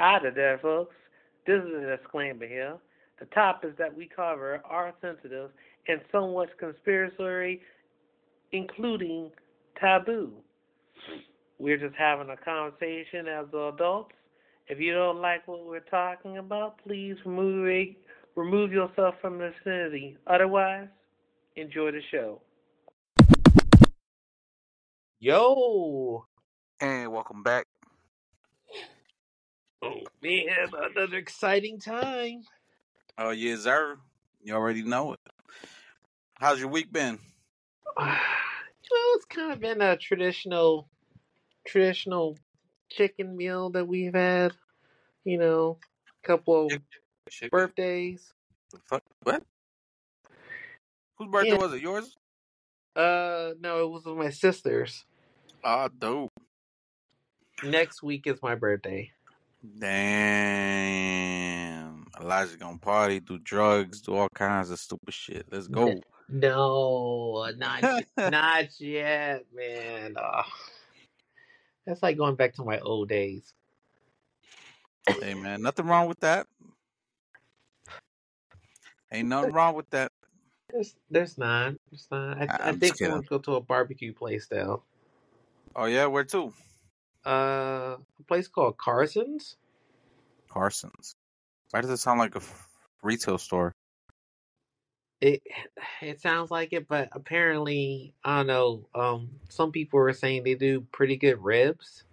Hi there, folks. This is a disclaimer here. The topics that we cover are sensitive and somewhat conspiracy, including taboo. We're just having a conversation as adults. If you don't like what we're talking about, please remove remove yourself from the vicinity. Otherwise, enjoy the show. Yo, And welcome back. Oh man, another exciting time. Oh, yes, sir. You already know it. How's your week been? well, it's kind of been a traditional, traditional chicken meal that we've had. You know, a couple of chicken? birthdays. Fuck, what? Whose birthday Yeah. was it? Yours? Uh, no, it was my sister's. Ah, dope. Next week is my birthday. Damn. Elijah gonna party, do drugs, do all kinds of stupid shit. Let's go. No, not not yet, man. Ugh. That's like going back to my old days. hey, man, nothing wrong with that. Ain't nothing wrong with that. There's, there's not. There's not. I, I think we're kidding. gonna go to a barbecue place though. Oh, yeah, where to? Uh, a place called Carson's. Carson's. Why does it sound like a f- retail store? It it sounds like it, but apparently, I don't know. Um, some people are saying they do pretty good ribs.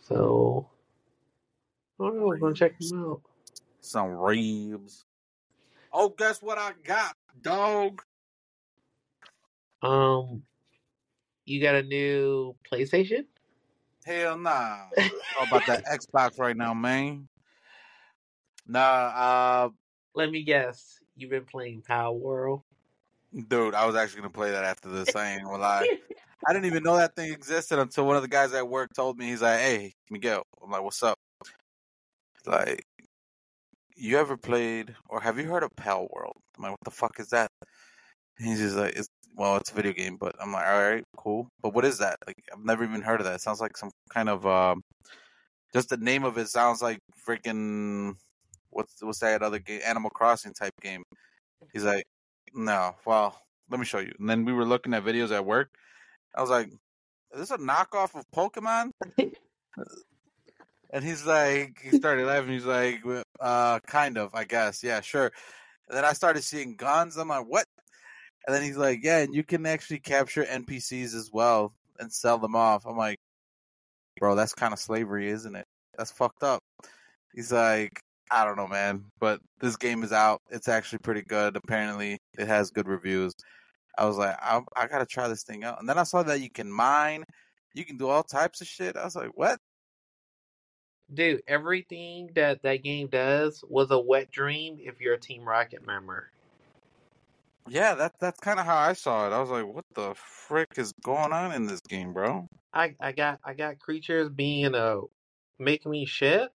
So I don't know. We're gonna check them out. Some ribs. Oh, guess what I got, dog? Um, you got a new PlayStation? Hell nah. About that Xbox right now, man. Nah, uh, Let me guess. You've been playing Palworld. dude, I was actually gonna play that after this. I ain't gonna lie. I didn't even know that thing existed until one of the guys at work told me. He's like, "Hey, Miguel." I'm like, "What's up?" He's like, "You ever played or have you heard of Pal World?" I'm like, "What the fuck is that?" And he's just like, "It's well, it's a video game." But I'm like, "All right, cool." But what is that? Like, I've never even heard of that. It sounds like some kind of um, just the name of it sounds like freaking what's what's that other game? Animal Crossing type game. He's like, "No, well, let me show you." And then we were looking at videos at work. I was like, "Is this a knockoff of Pokemon?" And he's like, he started laughing. He's like, "Uh, kind of, I guess. Yeah, sure." And then I started seeing guns. I'm like, "What?" And then he's like, "Yeah, and you can actually capture NPCs as well and sell them off." I'm like, "Bro, that's kind of slavery, isn't it? That's fucked up." He's like, "I don't know, man, but this game is out. It's actually pretty good. Apparently, it has good reviews." I was like, I, I gotta try this thing out. And then I saw that you can mine, you can do all types of shit. I was like, what? Dude, everything that that game does was a wet dream if you're a Team Rocket member. Yeah, that that's kind of how I saw it. I was like, what the frick is going on in this game, bro? I I got I got creatures being uh, a make me shit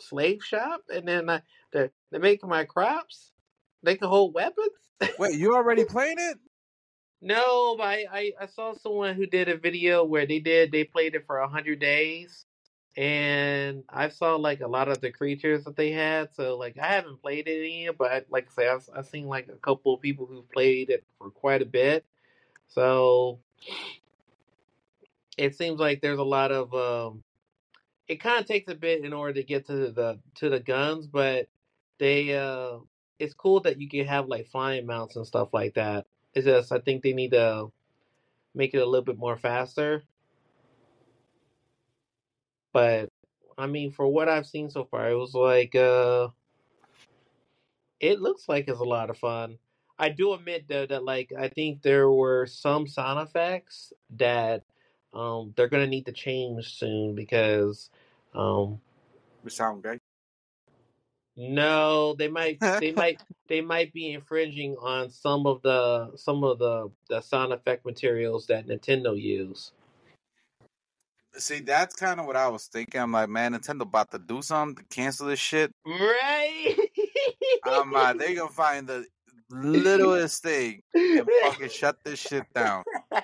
slave shop, and then I, they're they're making my crops. They can hold weapons. Wait, you already played it? No, but I, I I saw someone who did a video where they did they played it for a hundred days, and I saw like a lot of the creatures that they had. So like I haven't played it yet, but like I say, I've, I've seen like a couple of people who've played it for quite a bit. So it seems like there's a lot of um. It kind of takes a bit in order to get to the to the guns, but they uh, it's cool that you can have like flying mounts and stuff like that. It's just I think they need to make it a little bit more faster. But I mean, for what I've seen so far, it was like uh, it looks like it's a lot of fun. I do admit though that like I think there were some sound effects that um they're gonna need to change soon because um We sound great. no they might they might they might be infringing on some of the some of the the sound effect materials that Nintendo use. See, that's kind of what I was thinking. I'm like, man, Nintendo about to do something to cancel this shit. Right. I'm like, they gonna find the littlest thing and fucking shut this shit down.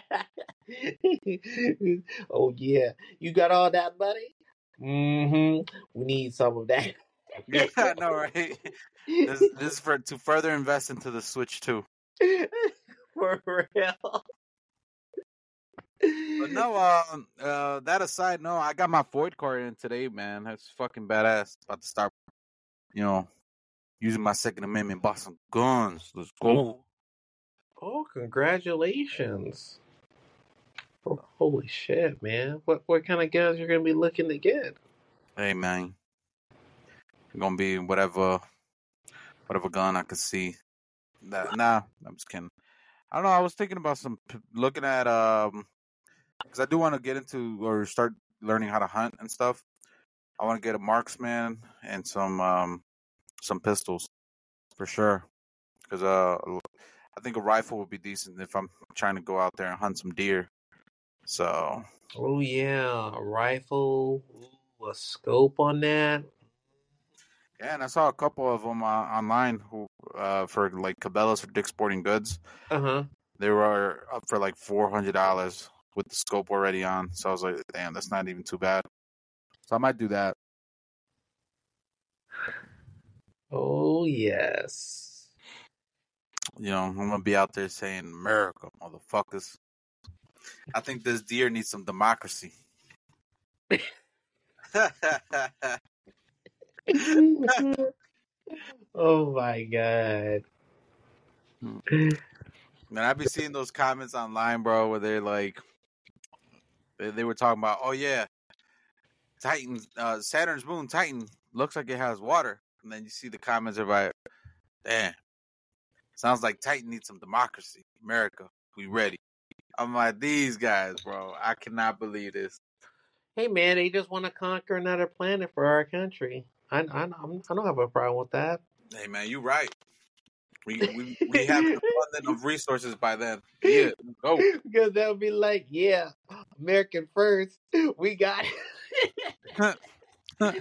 oh yeah, you got all that money? Mm-hmm. We need some of that. Yeah, I know, right? This, this is for to further invest into the Switch too. For real. But no, uh, uh, that aside, no, I got my FOID card in today, man. That's fucking badass. About to start, you know, using my Second Amendment, bought some guns. Let's go. Oh, congratulations. Oh, holy shit, man. What what kind of guns you're gonna be looking to get? Hey, man, gonna be whatever, whatever gun I could see. Nah, nah, I'm just kidding. I don't know. I was thinking about some looking at um, because I do want to get into or start learning how to hunt and stuff. I want to get a marksman and some um some pistols for sure. Because uh, I think a rifle would be decent if I'm trying to go out there and hunt some deer. So Oh yeah, a rifle, ooh, a scope on that. yeah, and I saw a couple of them uh, online who uh for like Cabela's for Dick's Sporting Goods. Uh huh. They were up for like four hundred dollars with the scope already on. So I was like, damn, that's not even too bad. So I might do that. Oh yes. You know, I'm gonna be out there saying America, motherfuckers. I think this deer needs some democracy. oh my god. Hmm. Man, I be seeing those comments online, bro, where they're like, they, were talking about, oh yeah, Titan, uh, Saturn's moon, Titan, looks like it has water, and then you see the comments about, damn, sounds like Titan needs some democracy. America, we ready? I'm like, these guys, bro, I cannot believe this. Hey man, they just want to conquer another planet for our country. I I I don't have a problem with that. Hey man, you're right. We we we have an abundance of resources by then. Yeah, go. because they'll be like, yeah, American first. We got it.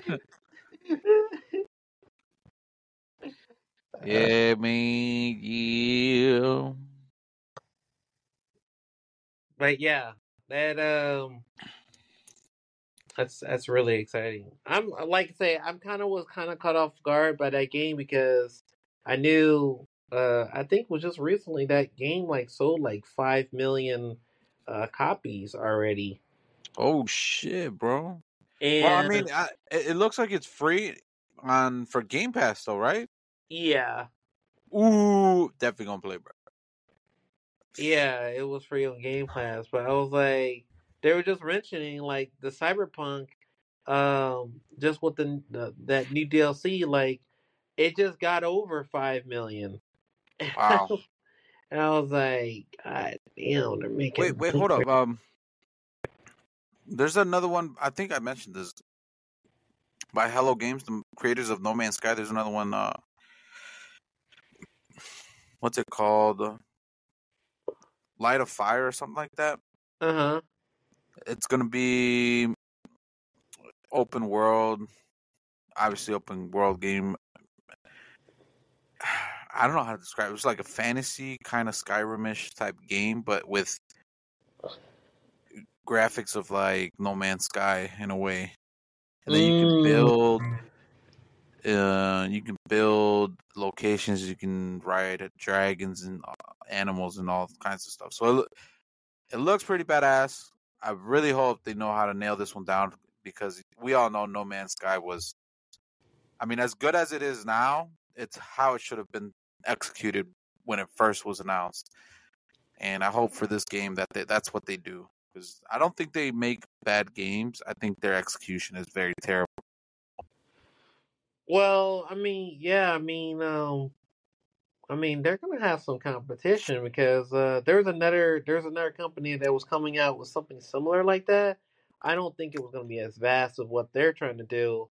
yeah, man, yeah. But yeah, that um, that's that's really exciting. I'm like I say, I'm kind of was kind of caught off guard by that game because I knew. Uh, I think it was just recently that game like sold like five million uh copies already. Oh shit, bro. And Well, I mean, I, it looks like it's free on for Game Pass, though, right? yeah, Ooh, definitely gonna play, bro. yeah, it was free on Game Pass, but I was like, they were just mentioning like the Cyberpunk, um, just with the, the that new DLC, like it just got over five million. Wow. and I was like, God damn, they're making. Wait, wait, hold up. Um, there's another one. I think I mentioned this by Hello Games, the creators of No Man's Sky. There's another one. Uh, what's it called? Uh, Light No Fire or something like that. Uh huh. It's gonna be open world, obviously open world game. I don't know how to describe it. It's like a fantasy kind of Skyrimish type game, but with graphics of like No Man's Sky in a way. And then you can Mm. build uh you can build locations, you can ride dragons and uh, animals and all kinds of stuff. So it, it looks pretty badass. I really hope they know how to nail this one down because we all know No Man's Sky was I mean as good as it is now, it's how it should have been executed when it first was announced. And I hope for this game that they, that's what they do because I don't think they make bad games. I think their execution is very terrible. Well, I mean, yeah, I mean, um, I mean, they're gonna have some competition because uh, there's another there's another company that was coming out with something similar like that. I don't think it was gonna be as vast of what they're trying to do.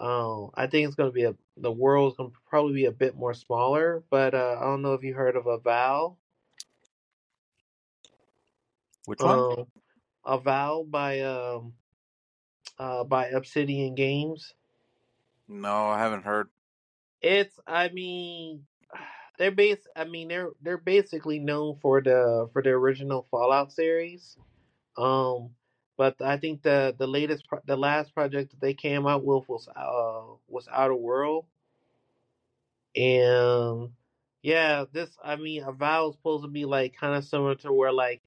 Um, I think it's gonna be a the world's gonna probably be a bit more smaller. But uh, I don't know if you heard of Avowed. Which one? Um, Avowed by um uh by Obsidian Games. No, I haven't heard. It's I mean they're base I mean they're they're basically known for the for the original Fallout series. Um But I think the the latest pro- the last project that they came out with was uh was Outer World, and yeah, this I mean Avowed is supposed to be like kind of similar to where like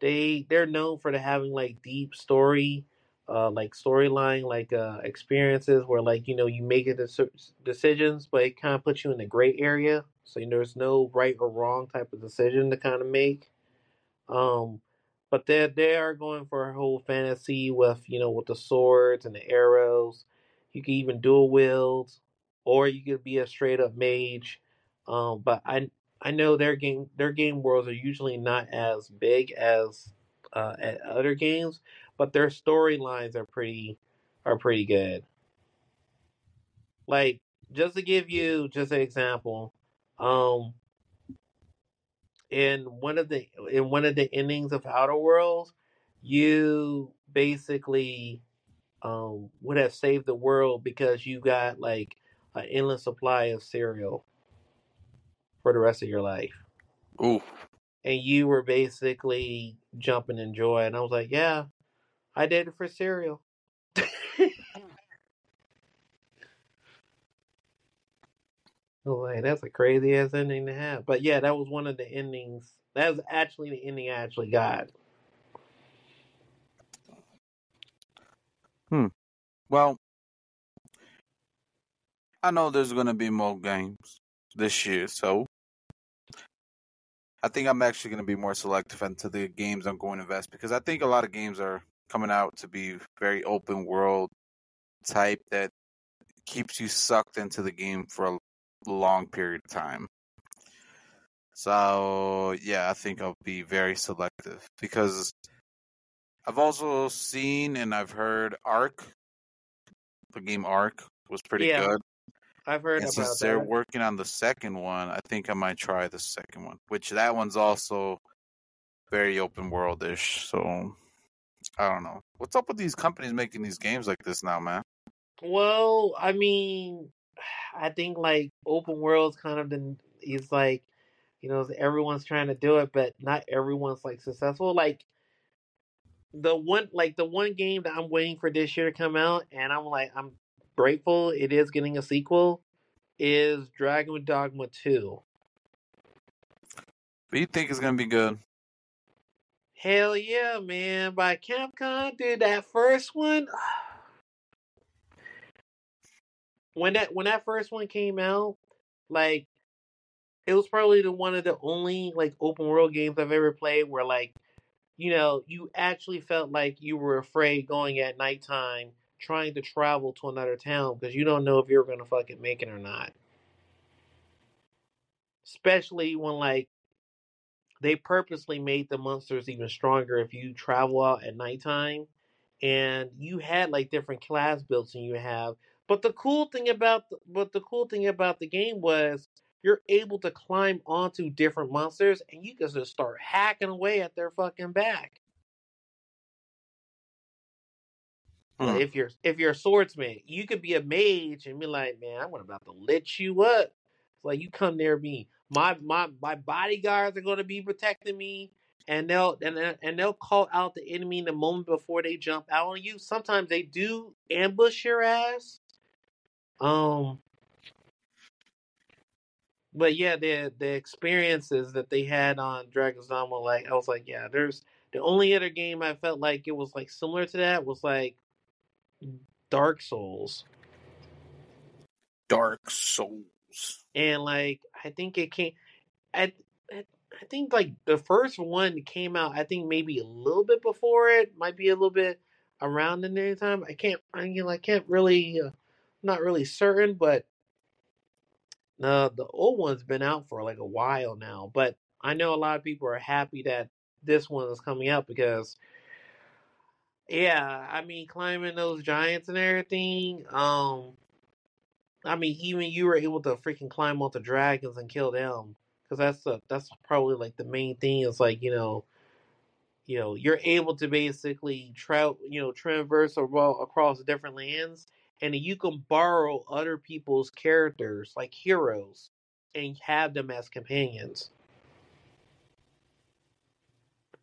they they're known for the having like deep story, uh like storyline like uh experiences where like you know you make it deci- decisions, but it kind of puts you in the gray area, so there's no right or wrong type of decision to kind of make. Um, but they they are going for a whole fantasy with you know with the swords and the arrows. You can even dual wield, or you could be a straight up mage. Um, but I I know their game their game worlds are usually not as big as uh, at other games, but their storylines are pretty are pretty good. Like just to give you just an example, um, in one of the in one of the endings of Outer Worlds, you basically um, would have saved the world because you got like an endless supply of cereal for the rest of your life, Ooh. and you were basically jumping in joy. And I was like, yeah, I did it for cereal. I was like, that's a crazy ass ending to have. But yeah, that was one of the endings. That was actually the ending I actually got. Hmm. Well, I know there's gonna be more games this year, so I think I'm actually gonna be more selective into the games I'm going to invest because I think a lot of games are coming out to be very open world type that keeps you sucked into the game for a long period of time. So yeah, I think I'll be very selective because I've also seen and I've heard Arc, the game Arc was pretty Yeah, good. I've heard And since they're that. working on the second one, I think I might try the second one, which that one's also very open worldish. So I don't know. What's up with these companies making these games like this now, man? Well, I mean, I think like open world's kind of the is like, you know, everyone's trying to do it, but not everyone's like successful. Like the one, like the one game that I'm waiting for this year to come out, and I'm like, I'm grateful it is getting a sequel. Is Dragon Dogma Two? But you think it's gonna be good? Hell yeah, man! By Capcom, dude, that first one. Ah, When that when that first one came out, like it was probably the one of the only like open world games I've ever played where like you know you actually felt like you were afraid going at nighttime trying to travel to another town because you don't know if you're gonna fucking make it or not. Especially when like they purposely made the monsters even stronger if you travel out at nighttime and you had like different class builds and you have. But the cool thing about the, but the cool thing about the game was you're able to climb onto different monsters and you can just start hacking away at their fucking back. Hmm. if you're if you're a swordsman, you could be a mage and be like, man, I'm about to lit you up. It's like you come near me. My my my bodyguards are going to be protecting me, and they'll and and they'll call out the enemy in the moment before they jump out on you. Sometimes they do ambush your ass. Um, but yeah, the the experiences that they had on Dragon's Dogma, like I was like, yeah, there's the only other game I felt like it was like similar to that was like Dark Souls. Dark Souls. and like I think it came. I, I I think like the first one came out. I think maybe a little bit before it, might be a little bit around in there time. I can't. I know I can't really. Uh, not really certain, but the the old one's been out for like a while now. But I know a lot of people are happy that this one is coming out because. Yeah, I mean, climbing those giants and everything. Um, I mean, even you were able to freaking climb onto dragons and kill them, because that's the that's probably like the main thing. Is like you know, you know, you're able to basically travel, you know, traverse across different lands, and you can borrow other people's characters like heroes and have them as companions.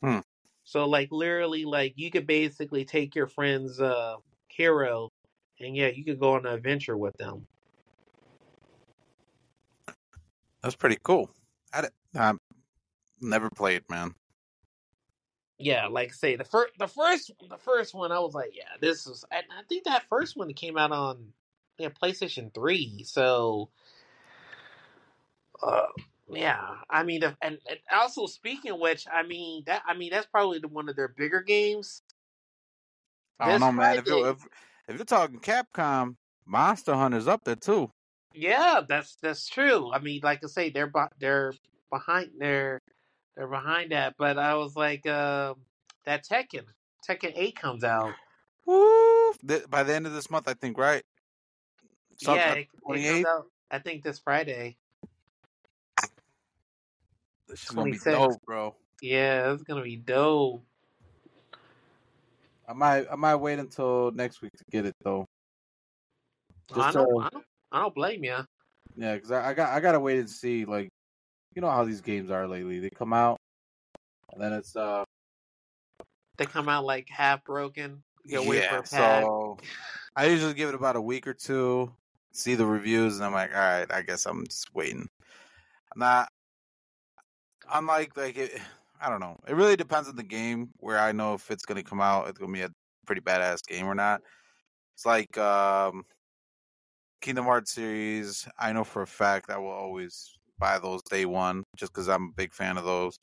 Hmm. So like literally, like you could basically take your friend's uh hero, and yeah, you could go on an adventure with them. That's pretty cool. I I never played, man. Yeah, like I say the first, the first, the first one, I was like, yeah, this is. I, I think that first one came out on yeah PlayStation Three. So, uh, yeah, I mean, and, and also speaking of which, I mean that, I mean that's probably the, one of their bigger games. I don't know, man. If you're if, if you're talking Capcom, Monster Hunter's up there too. Yeah, that's that's true. I mean, like I say, they're they're behind they're they're behind that. But I was like, uh, that Tekken Tekken Eight comes out. Woo! By the end of this month, I think, right? Something yeah, it, it comes out. I think this Friday. This is gonna be dope, bro. Yeah, it's gonna be dope. I might I might wait until next week to get it though. I don't, uh, I don't, I don't blame you. Yeah, because I, I got I gotta wait and see. Like, you know how these games are lately. They come out, and then it's uh They come out like half broken. You gotta wait for yeah. So I usually give it about a week or two, see the reviews, and I'm like, all right, I guess I'm just waiting. I'm not. I'm like like it, I don't know. It really depends on the game where I know if it's gonna come out. It's gonna be a pretty badass game or not. It's like um Kingdom Hearts series. I know for a fact I will always buy those day one just because I'm a big fan of those.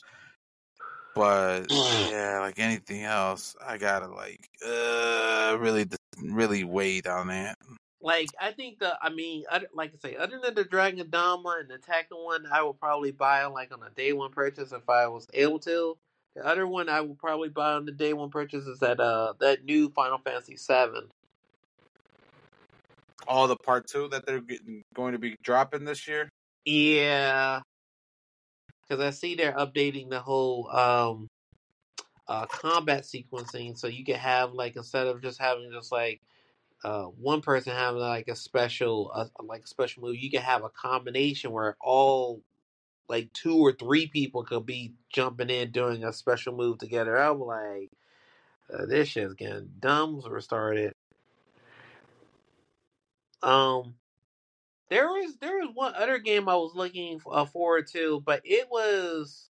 But yeah, like anything else, I gotta like uh really really wait on that. Like I think the, I mean, other, like I say, other than the Dragon Dogma and the Tekken one, I would probably buy on like on a day one purchase if I was able to. The other one I would probably buy on the day one purchase is that uh that new Final Fantasy Seven. All the part two that they're getting, going to be dropping this year. Yeah, because I see they're updating the whole um uh combat sequencing, so you can have like instead of just having just like uh one person having like a special uh, like special move, you can have a combination where all like two or three people could be jumping in doing a special move together. I'm like, uh, this shit's getting dumb restarted. Um, there was there was one other game I was looking uh, forward to, but it was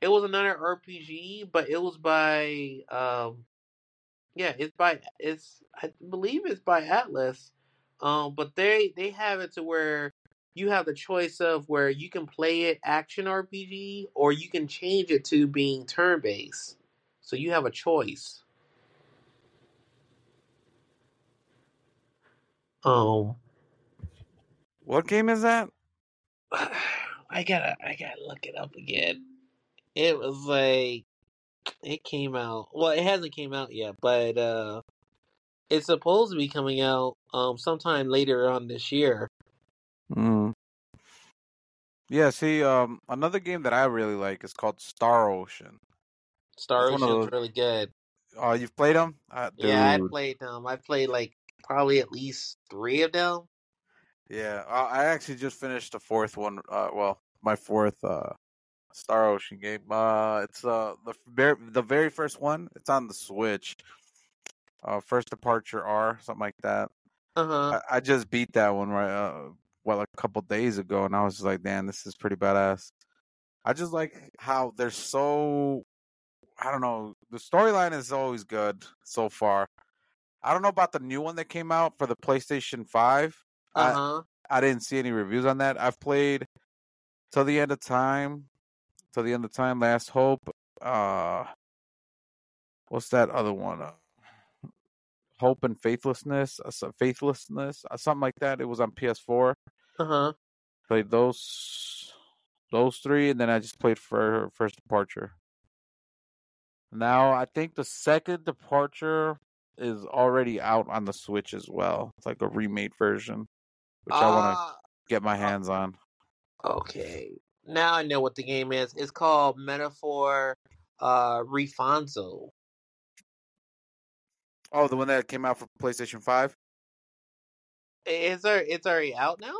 it was another RPG, but it was by um yeah, it's by it's I believe it's by Atlus. Um, but they they have it to where you have the choice of where you can play it action RPG or you can change it to being turn based. So you have a choice. Um, What game is that? I gotta I gotta look it up again. It was like it came out. Well, it hasn't came out yet, but uh it's supposed to be coming out um sometime later on this year. Mm. Yeah, see, um, another game that I really like is called Star Ocean. Star one Ocean's those- really good. Oh, you've played them? Uh, Yeah, I played them. I played like probably at least three of them. Yeah, I actually just finished the fourth one. Uh, well, my fourth uh, Star Ocean game. Uh, it's uh the very the very first one. It's on the Switch. Uh, first departure R, something like that. Uh huh. I, I just beat that one right. Uh, well, a couple days ago, and I was just like, "Damn, this is pretty badass." I just like how they're so. I don't know. The storyline is always good so far. I don't know about the new one that came out for the PlayStation Five. Uh huh. I didn't see any reviews on that. I've played till the end of time, till the end of time. Last Hope. Uh, what's that other one? Uh, Hope and Faithlessness. Uh, Faithlessness, uh, something like that. It was on PS4. Uh huh. Played those, those three, and then I just played for First Departure. Now I think the second Departure is already out on the Switch as well. It's like a remade version, which I want to Ah, get my hands on. Okay. Now I know what the game is. It's called Metaphor uh ReFantazio. Oh, the one that came out for PlayStation Five. Is there it's already out now?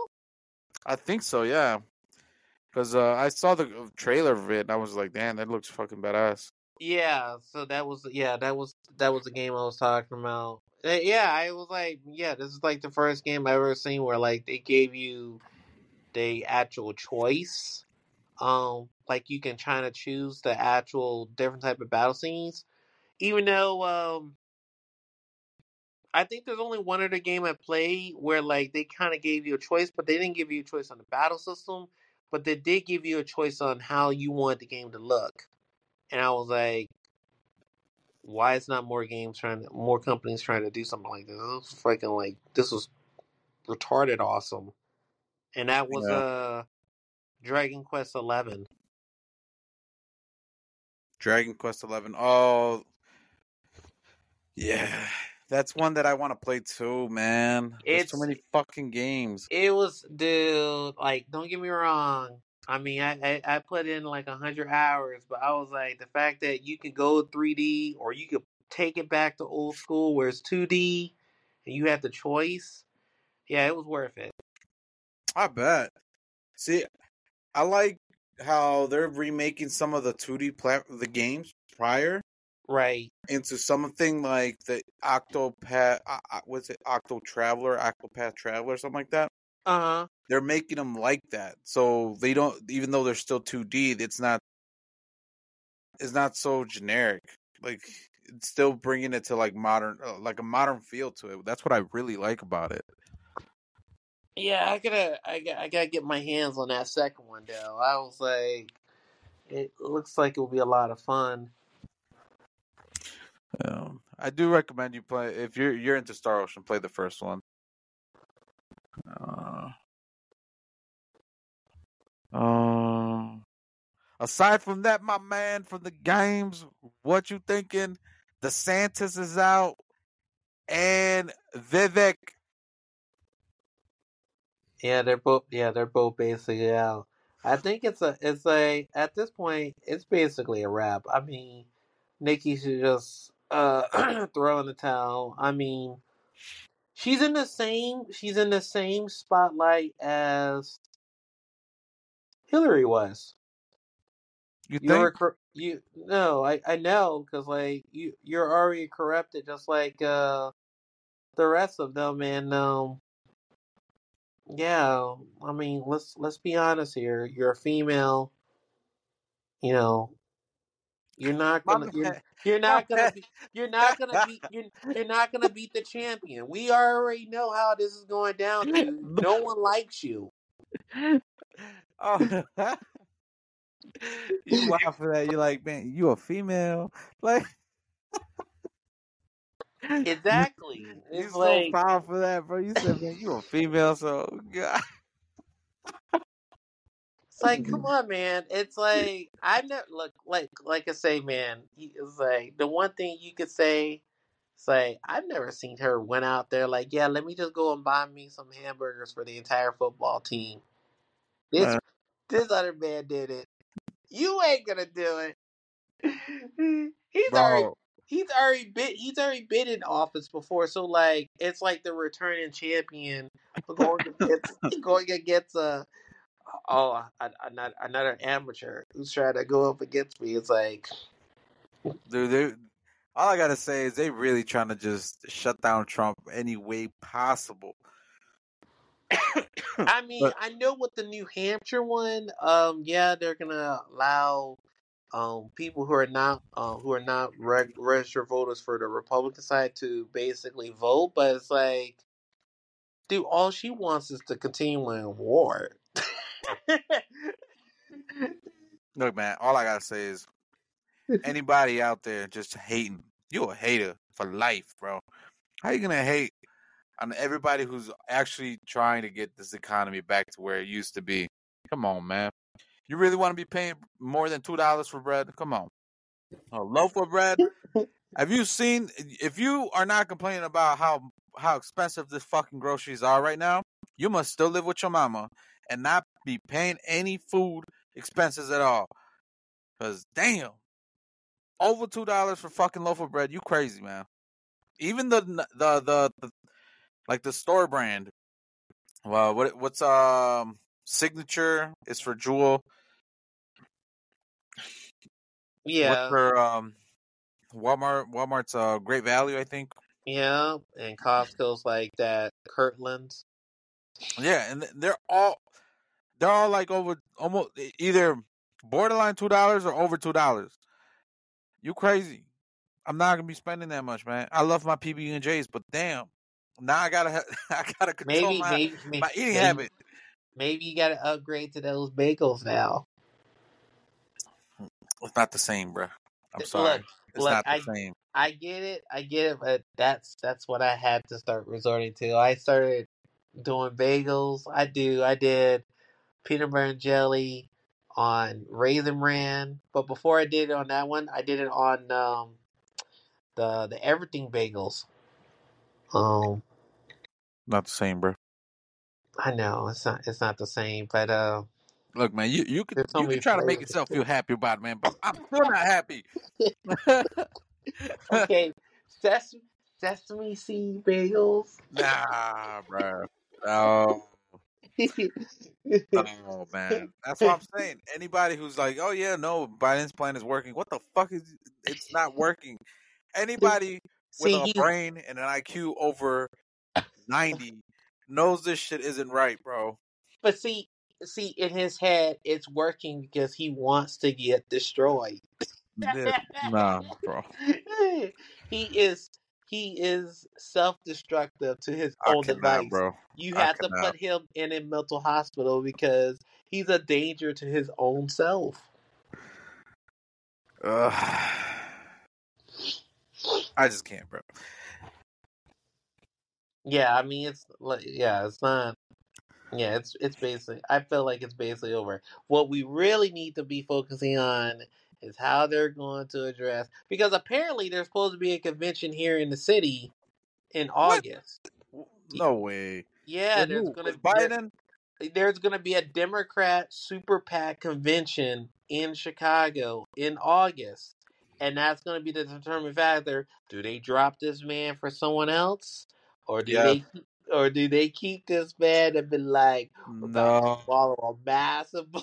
I think so, yeah. Because uh, I saw the uh, trailer of it, and I was like, "Damn, that looks fucking badass." Yeah, so that was yeah, that was that was the game I was talking about. Uh, Yeah, I was like, yeah, this is like the first game I ever seen where like they gave you the actual choice. Um, like you can try to choose the actual different type of battle scenes. Even though um I think there's only one other game I played where like they kind of gave you a choice, but they didn't give you a choice on the battle system, but they did give you a choice on how you want the game to look. And I was like, why is not more games trying to, more companies trying to do something like this? This was fucking like this was retarded awesome. And that was Yeah. uh Dragon Quest Eleven. Dragon Quest Eleven. Oh, yeah, that's one that I want to play too, man. There's It's too many fucking games. it was dude, like don't get me wrong. I mean I, I, I put in like a hundred hours, but I was like the fact that you can go three D or you could take it back to old school where it's two D and you have the choice. Yeah, it was worth it. I bet. See, I like how they're remaking some of the 2D plat- the games prior Right. into something like the Octopath. Uh, uh, what's it? Octo Traveler, Octopath Traveler, something like that. Uh huh. They're making them like that, so they don't. Even though they're still 2D, it's not. It's not so generic. Like it's still bringing it to like modern, uh, like a modern feel to it. That's what I really like about it. Yeah, I gotta, I gotta, I gotta get my hands on that second one though. I was like, it looks like it will be a lot of fun. Um, I do recommend you play if you're you're into Star Ocean. Play the first one. Uh, um, aside from that, my man, from the games, what you thinking? DeSantis is out, and Vivek. Yeah, they're both, yeah, they're both basically out. I think it's a, it's a, at this point, it's basically a wrap. I mean, Nikki should just uh throw in the towel. I mean, she's in the same, she's in the same spotlight as Hillary was. You You're think? cor- you no, I I know because like you you're already corrupted just like uh the rest of them and um yeah I mean let's let's be honest here you're a female you know you're not gonna you're you're not gonna be you're not gonna beat you're, you're not gonna beat the champion. We already know how this is going down dude no one likes you oh, you wild for that? You're like, man, you a female? Like, exactly you it's so like proud for that, bro. You said, man, you a female, so God. It's like, come on, man. It's like I never look like like I say, man. he- It's like the one thing you could say. It's like I've never seen her went out there like, yeah, let me just go and buy me some hamburgers for the entire football team. This Uh, this other man did it. You ain't gonna do it. He's already he's already been he's already been in office before, so like it's like the returning champion going against going against a oh another another amateur who's trying to go up against me. It's like dude, they, all I gotta say is they really trying to just shut down Trump any way possible. I mean But I know with the New Hampshire one, um, yeah, they're gonna allow um people who are not uh, who are not reg- registered voters for the Republican side to basically vote, but it's like, dude, all she wants is to continue in war. look, man, all I gotta say is anybody out there just hating, you a hater for life, bro. How you gonna hate on everybody who's actually trying to get this economy back to where it used to be? Come on, man. You really want to be paying more than two dollars for bread? Come on, a loaf of bread. Have you seen? If you are not complaining about how how expensive this fucking groceries are right now, you must still live with your mama and not be paying any food expenses at all. Cause damn, over two dollars for fucking loaf of bread, you crazy man. Even the the the, the like the store brand. Well, what what's um signature is for Jewel. Yeah, for um Walmart. Walmart's uh great value, I think. yeah, and Costco's like that. Kirkland's. Yeah, and they're all they're all like over almost either borderline two dollars or over two dollars. You crazy? I'm not gonna be spending that much, man. I love my PB and J's, but damn, now I gotta I gotta control Maybe, my maybe, maybe, my eating maybe, habit. maybe you got to upgrade to those bagels now. It's not the same, bro. I'm Look, sorry, it's look, not the I same. I get it, I get it, but that's that's what I had to start resorting to. I started doing bagels. I do. I did peanut butter and jelly on Raisin Bran, but before I did it on that one, I did it on um, the the everything bagels. Um, Not the same, bro. I know it's not it's not the same, but uh, Look, man, you you so you could try to make yourself feel happy about it, man, but I'm still not happy. okay, sesame sesame seed bagels. nah, bro. Oh, oh, man. That's what I'm saying. Anybody who's like, "Oh yeah, no, Biden's plan is working," what the fuck is? It's not working. Anybody with See, a brain and an IQ over ninety knows this shit isn't right, bro. but see, see, in his head, it's working because he wants to get destroyed. Nah, bro. he is he is self-destructive to his I own cannot, device. bro. You I have to put him in a mental hospital because he's a danger to his own self. I just can't, bro. Yeah, I mean it's like yeah, it's not yeah, it's it's basically I feel like it's basically over. What we really need to be focusing on is how they're going to address because apparently there's supposed to be a convention here in the city in What? August. No way. Yeah, With there's who? gonna With there, Biden? there's gonna be a Democrat super PAC convention in Chicago in August. And that's gonna be the determining factor. Do they drop this man for someone else? Or do Yeah. they keep or do they keep this man and be like, we're about to No. follow a massive?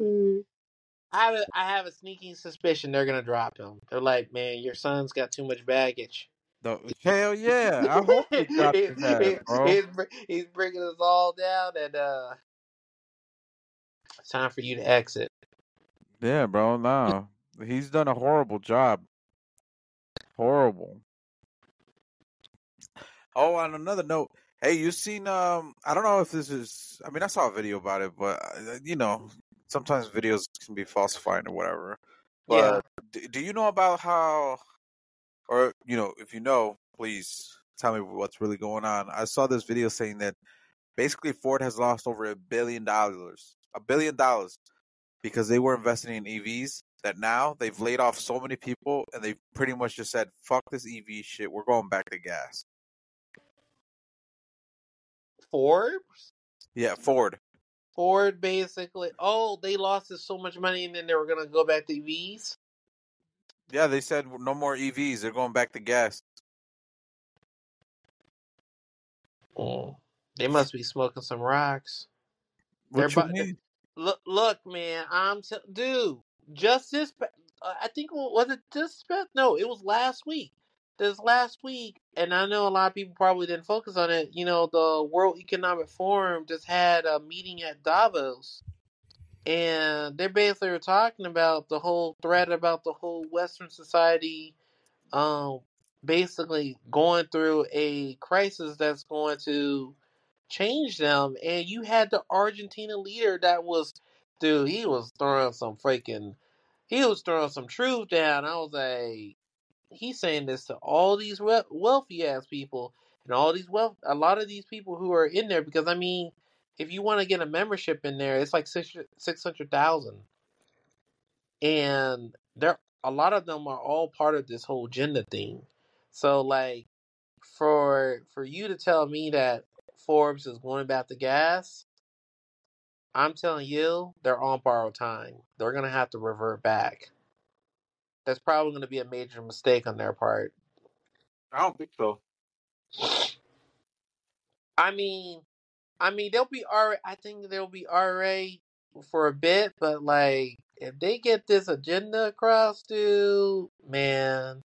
I have, a, I have a sneaking suspicion they're gonna drop him. They're like, man, your son's got too much baggage. No. Hell yeah. I hope He- his ass, he- bro. he's, he's bringing us all down, and uh, it's time for you to exit. Yeah, bro. Nah. He's done a horrible job. Horrible. Oh, on another note, hey, you seen? Um, I don't know if this is. I mean, I saw a video about it, but uh, you know, sometimes videos can be falsified or whatever. Yeah. But do, do you know about how, or you know, if you know, please tell me what's really going on. I saw this video saying that basically Ford has lost over a billion dollars, a billion dollars, because they were investing in EVs. That now they've laid off so many people, and they've pretty much just said, "Fuck this EV shit. We're going back to gas." Forbes, Yeah, Ford. Ford, basically. Oh, they lost so much money, and then they were gonna go back to EVs. Yeah, they said no more EVs. They're going back to gas. Mm. They must be smoking some rocks. They're you bu- mean? Look, look, man. I'm t- dude. Just this, uh, I think was it this? No, it was last week. This last week, and I know a lot of people probably didn't focus on it. You know, the World Economic Forum just had a meeting at Davos, and they basically were talking about the whole threat about the whole Western society, um, basically going through a crisis that's going to change them. And you had the Argentina leader that was, dude, he was throwing some freaking, he was throwing some truth down. I was like, he's saying this to all these wealthy ass people and all these wealth, a lot of these people who are in there. Because I mean, if you want to get a membership in there, it's like six six hundred thousand, and they're a lot of them are all part of this whole gender thing. So like, for for you to tell me that Forbes is going about the gas, I'm telling you, they're on borrowed time. They're gonna have to revert back. That's probably gonna be a major mistake on their part. I don't think so. I mean, I mean they'll be alright. I think they'll be alright for a bit, but like if they get this agenda across, dude, man,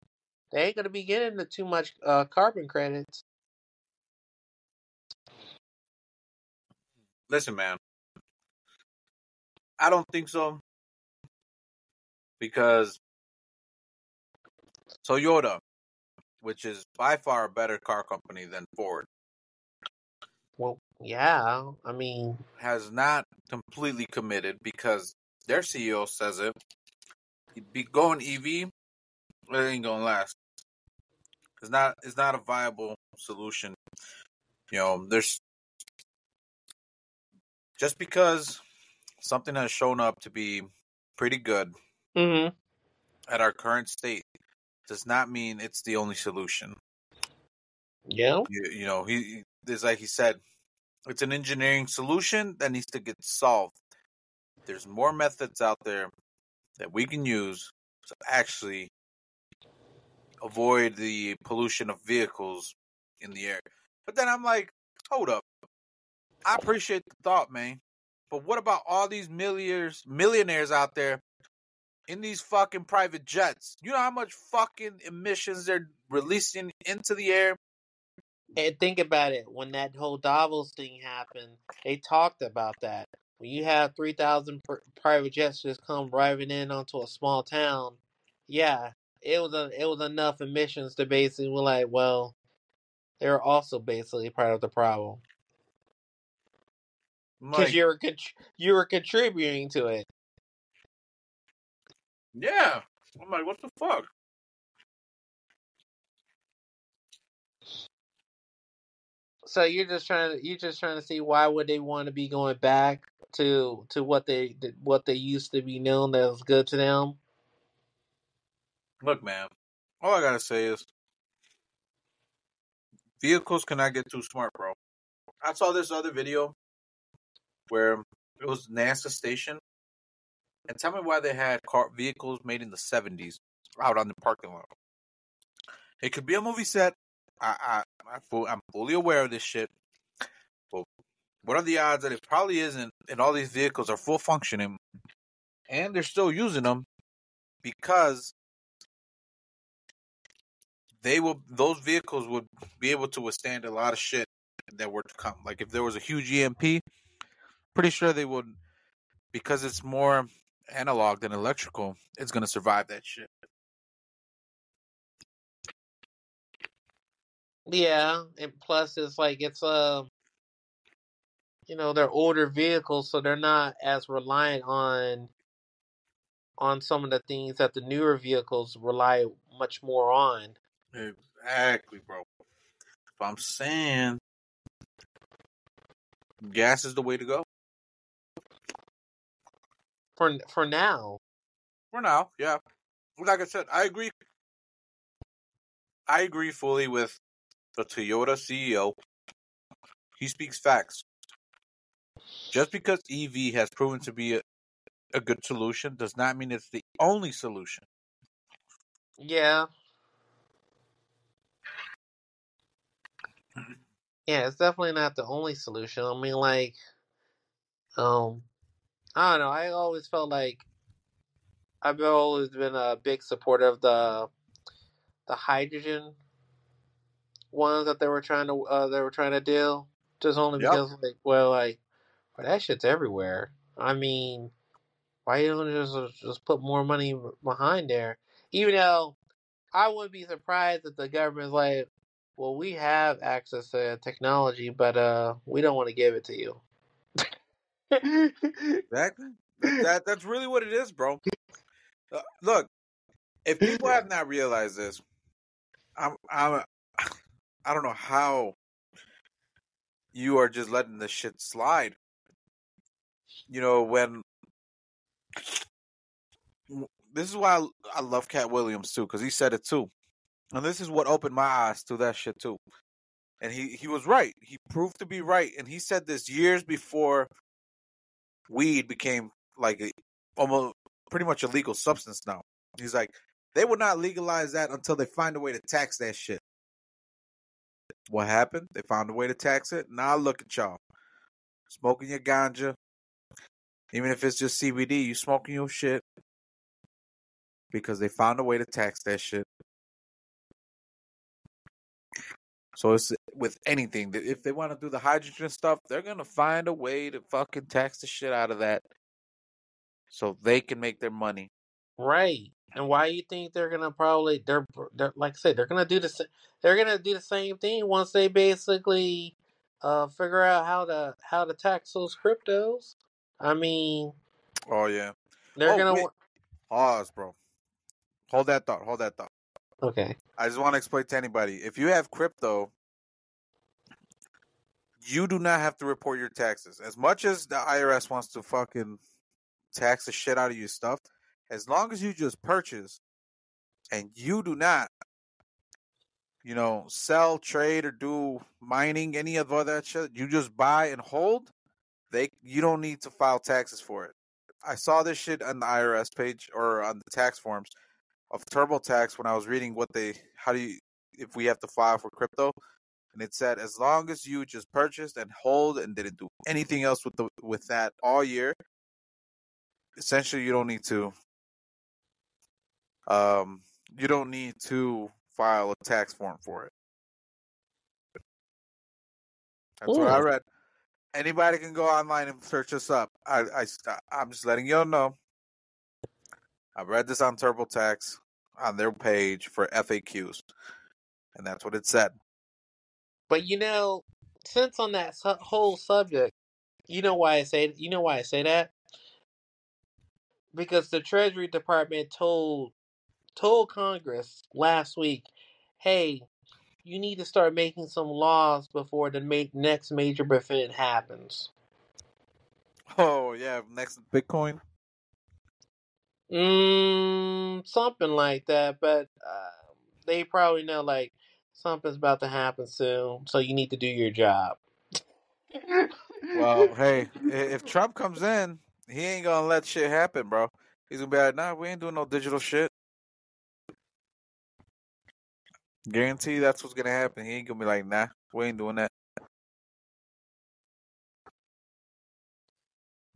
they ain't gonna be getting the too much uh, carbon credits. Listen, man. I don't think so. Because Toyota, which is by far a better car company than Ford, Well, yeah, I mean, has not completely committed because their CEO says it. Be going EV, it ain't gonna last. It's not. It's not a viable solution. You know, there's just because something has shown up to be pretty good hmm at our current state does not mean it's the only solution. yeah, You, you know, he there's like he said, it's an engineering solution that needs to get solved. There's more methods out there that we can use to actually avoid the pollution of vehicles in the air. But then I'm like, hold up. I appreciate the thought, man. But what about all these millionaires millionaires out there in these fucking private jets? You know how much fucking emissions they're releasing into the air? and think about it. When that whole Davos thing happened, they talked about that. When you have three thousand pr- private jets just come driving in onto a small town, yeah, it was a, it was enough emissions to basically be like, well, they're also basically part of the problem because you're contr- you were contributing to it. yeah. I'm like, what the fuck? So you're just trying to you're just trying to see why would they want to be going back to to what they what they used to be known that was good to them. Look, man. All I gotta say is, vehicles cannot get too smart, bro. I saw this other video where it was NASA station, and tell me why they had car vehicles made in the '70s out on the parking lot. It could be a movie set. I, I, I I'm fully aware of this shit. But what are the odds that it probably isn't? And all these vehicles are full functioning, and they're still using them because they will. Those vehicles would be able to withstand a lot of shit that were to come. Like if there was a huge EMP, pretty sure they would, because it's more analog than electrical. It's gonna survive that shit. Yeah, and plus it's like it's a you know they're older vehicles, so they're not as reliant on on some of the things that the newer vehicles rely much more on. Exactly, bro. If I'm saying gas is the way to go For for now, for now. Yeah, like I said, I agree. I agree fully with the Toyota CEO. He speaks facts. Just because EV has proven to be a, a good solution does not mean it's the only solution. yeah, yeah, it's definitely not the only solution. I mean, like, um, I don't know. I always felt like I've always been a big supporter of the the hydrogen ones that they were trying to uh, they were trying to do. Just only Yep. because like well like well, that shit's everywhere. I mean, why you don't just just put more money behind there? Even though I wouldn't be surprised if the government's like, well, we have access to technology, but uh, we don't want to give it to you. Exactly. That, that that's really what it is, bro. Uh, look, if people have not realized this, I'm I'm I don't know how you are just letting this shit slide. You know when this is why I, I love Katt Williams too because he said it too, and this is what opened my eyes to that shit too. And he he was right. He proved to be right, and he said this years before weed became like a, almost pretty much a legal substance now. He's like, they will not legalize that until they find a way to tax that shit. What happened? They found a way to tax it. Now look at y'all. Smoking your ganja, Even if it's just CBD, you smoking your shit because they found a way to tax that shit. So it's with anything that if they want to do the hydrogen stuff, they're gonna find a way to fucking tax the shit out of that, so they can make their money. Right. And why you think they're gonna probably they're, they're like I said they're gonna do the they're gonna do the same thing once they basically uh figure out how to how to tax those cryptos. I mean Oh yeah. they're Oh, gonna wait. Pause, bro. Hold that thought. Hold that thought. Okay I just want to explain to anybody: if you have crypto, you do not have to report your taxes. As much as the IRS wants to fucking tax the shit out of your stuff, as long as you just purchase and you do not, you know, sell, trade, or do mining, any of all that shit, you just buy and hold. They, you don't need to file taxes for it. I saw this shit on the IRS page or on the tax forms of TurboTax when I was reading what they, how do you, if we have to file for crypto, and it said as long as you just purchased and hold and didn't do anything else with the with that all year, essentially you don't need to, um, you don't need to file a tax form for it. That's what I read. Anybody can go online and search this up. I, I, I'm just letting y'all know. I read this on TurboTax on their page for FAQs, and that's what it said. But you know, since on that su- whole subject, you know why I say you know why I say that because the Treasury Department told told Congress last week, "Hey, you need to start making some laws before the ma- next major event happens." Oh yeah, next Bitcoin. Mm, something like that, but uh, they probably know like something's about to happen soon, so you need to do your job. Well, hey, i- if Trump comes in, he ain't gonna let shit happen, bro. He's gonna be like, nah, we ain't doing no digital shit. Guarantee that's what's gonna happen. He ain't gonna be like, nah, we ain't doing that.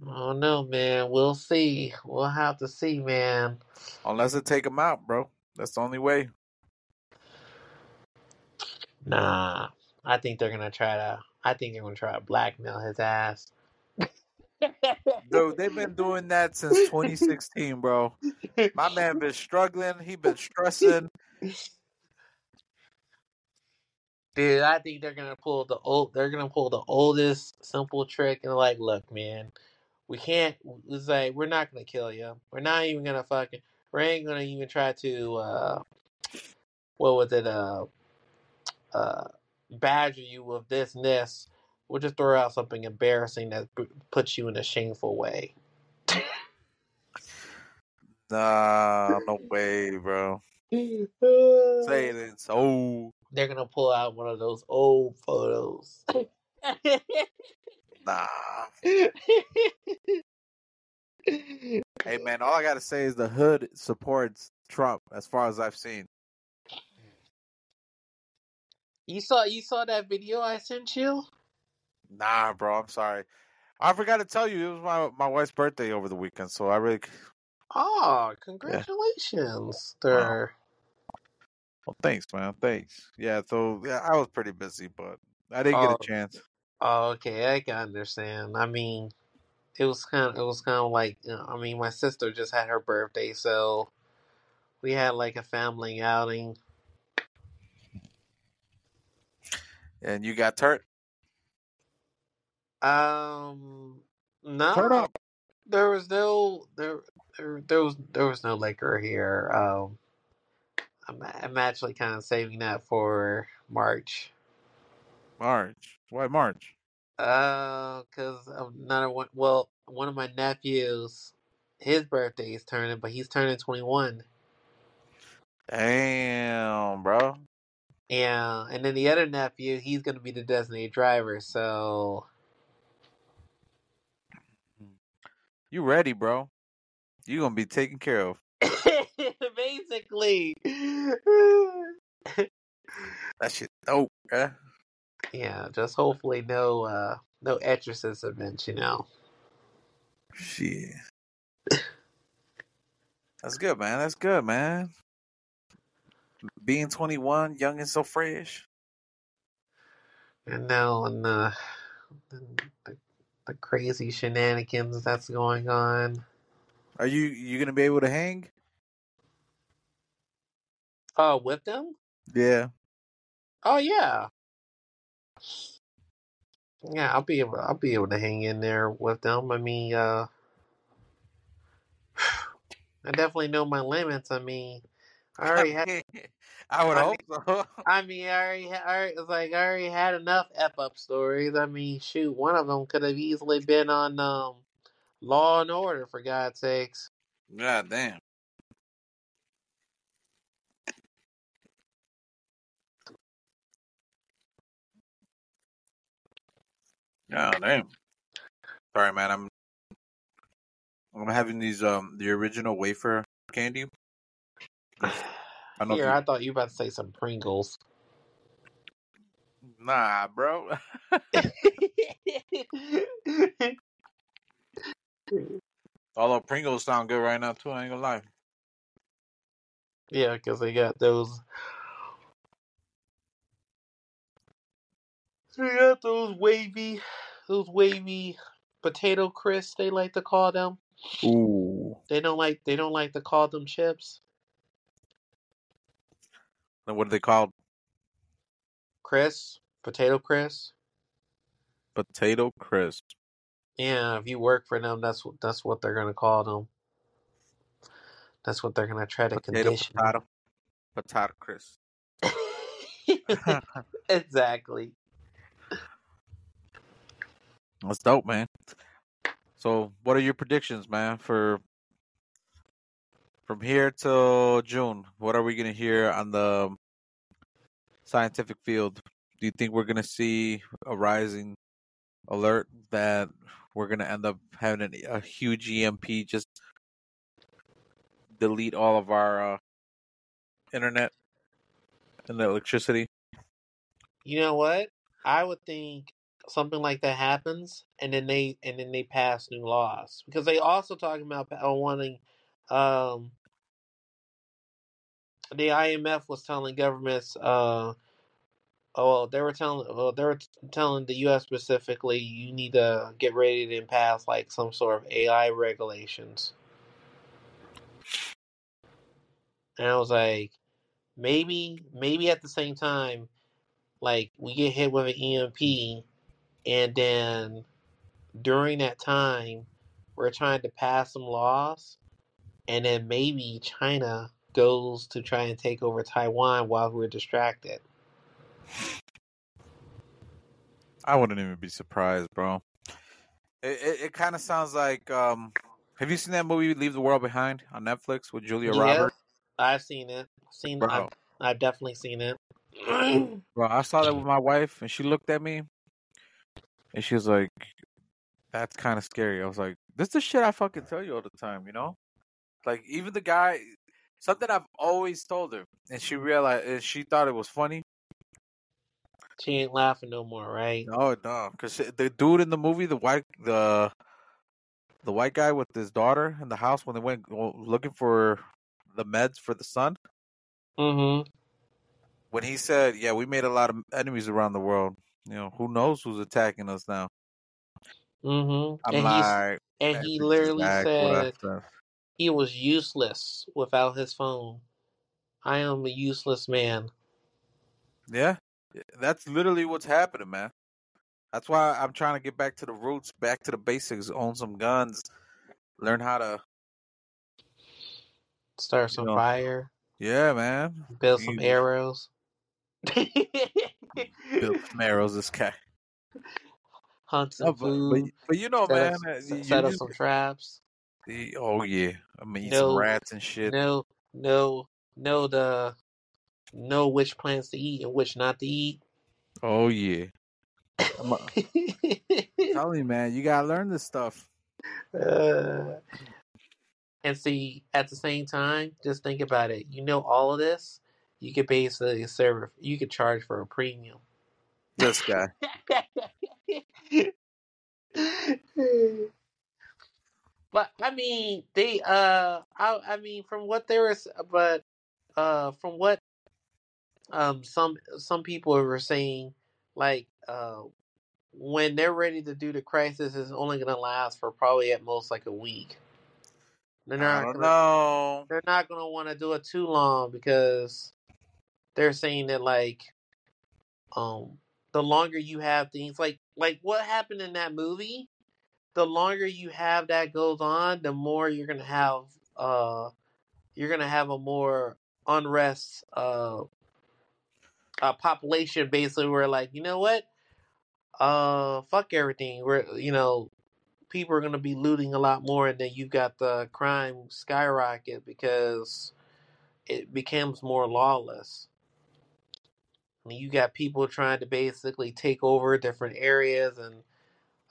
Oh no, man. We'll see. We'll have to see, man. Unless they take him out, bro. That's the only way. Nah, I think they're gonna try to. I think they're gonna try to blackmail his ass. Dude, they've been doing that since 2016, bro. My man been struggling. He been stressing. Dude, I think they're gonna pull the old. They're gonna pull the oldest simple trick and like, look, man, we can't. It's like we're not gonna kill you. We're not even gonna fucking. We ain't gonna even try to. uh What was it? Uh, uh, badger you with this and this. We'll just throw out something embarrassing that p- puts you in a shameful way. Nah, no way, bro. Say it ain't so. They're gonna pull out one of those old photos. Nah. Hey, man, all I gotta say is the hood supports Trump as far as I've seen. You saw you saw that video I sent you? Nah, bro, I'm sorry. I forgot to tell you, it was my my wife's birthday over the weekend, so I really. Oh, congratulations, sir. Well, thanks, man. Thanks. Yeah, so yeah, I was pretty busy, but I didn't get Oh. a chance. Oh, okay, I can understand. I mean, it was kind of it was kind of like you know, I mean, my sister just had her birthday, so we had like a family outing. And you got turned. Um, no, Turn up. there was no there there, there was there was no liquor here. Um, I'm I'm actually kind of saving that for March. March. Why March? Uh, cause another one. Well, one of my nephews, his birthday is turning, but he's turning 21. Damn, bro. Yeah, and then the other nephew, he's gonna be the designated driver. So You ready, bro? You gonna be taken care of. basically, That shit dope, bruh. Yeah. Just hopefully no uh no exorcist events, you know. Shit. That's good, man. That's good, man. Being 21, young and so fresh. And now, and the, the the crazy shenanigans that's going on. Are you you gonna be able to hang? Oh, with them? Yeah. Oh yeah. Yeah, I'll be able I'll be able to hang in there with them. I mean, uh I definitely know my limits. I mean, I already had I would I hope mean, so. I mean, I already, I already, it's like I already had enough f up stories. I mean, shoot, one of them could have easily been on um Law and Order for God's sakes. God damn. God damn. Sorry, man. I'm I'm having these um the original wafer candy. I know Here, you. I thought you were about to say some Pringles. Nah, bro. Although Pringles sound good right now too. I ain't gonna lie. yeah, because they got those. They got those wavy, those wavy potato crisps. They like to call them. Ooh. They don't like. They don't like to call them chips. Then what are they called? Crisps, potato crisps. Potato crisp. Yeah, if you work for them, that's what that's what they're gonna call them. That's what they're gonna try to Potato condition. potato. Potato crisp. exactly. That's dope, man. So, what are your predictions, man, for from here till June? What are we going to hear on the scientific field? Do you think we're going to see a rising alert that we're going to end up having an, a huge EMP just delete all of our uh, internet and electricity? You know what? I would think something like that happens, and then they and then they pass new laws because they also talking about uh, wanting. Um, the IMF was telling governments. Uh, oh, well, they were telling. Well, they were telling the U.S. specifically, you need to get ready to pass like some sort of AI regulations. And I was like, maybe, maybe at the same time, like we get hit with an EMP, and then during that time, we're trying to pass some laws, and then maybe China goes to try and take over Taiwan while we're distracted. I wouldn't even be surprised, bro. It it, it kind of sounds like um have you seen that movie Leave the World Behind on Netflix with Julia Yeah, Roberts? I've seen it. Seen, I've, I've definitely seen it. bro, I saw that with my wife and she looked at me and she was like, That's kind of scary. I was like, This is the shit I fucking tell you all the time, you know? Like even the guy something I've always told her and she realized and she thought it was funny. she ain't laughing no more, right? No, no, because the dude in the movie, the white, the the white guy with his daughter in the house when they went looking for the meds for the son, Mm-hmm. when he said, "Yeah, we made a lot of enemies around the world. You know, who knows who's attacking us now?" Mm-hmm. I'm And like, and he literally said he was useless without his phone. I am a useless man. Yeah, that's literally what's happening, man. That's why I'm trying to get back to the roots, back to the basics, own some guns, learn how to, Start you some know, fire, yeah, man. build some You arrows, build some arrows, this guy. hunt No, some but, but food, but you know, set man, uh, s- you, set you up some traps. the- oh yeah, I'm gonna eat some rats and shit. no, no, know the know which plants to eat and which not to eat. Oh yeah, I'm a, telling you, man, you gotta learn this stuff. Uh, and see, at the same time, just think about it. You know all of this, you could basically serve. You could charge for a premium. This guy, but I mean, they uh, I I mean, from what they were, but uh, from what um some some people were saying, like uh, when they're ready to do the crisis, is only gonna last for probably at most like a week. They're I don't gonna know. they're not gonna want to do it too long because they're saying that like um the longer you have things like like what happened in that movie the longer you have that goes on the more you're gonna have uh you're gonna have a more unrest uh, uh population basically where like you know what? Uh fuck everything. We're you know people are gonna be looting a lot more and then you've got the crime skyrocket because it becomes more lawless you got people trying to basically take over different areas, and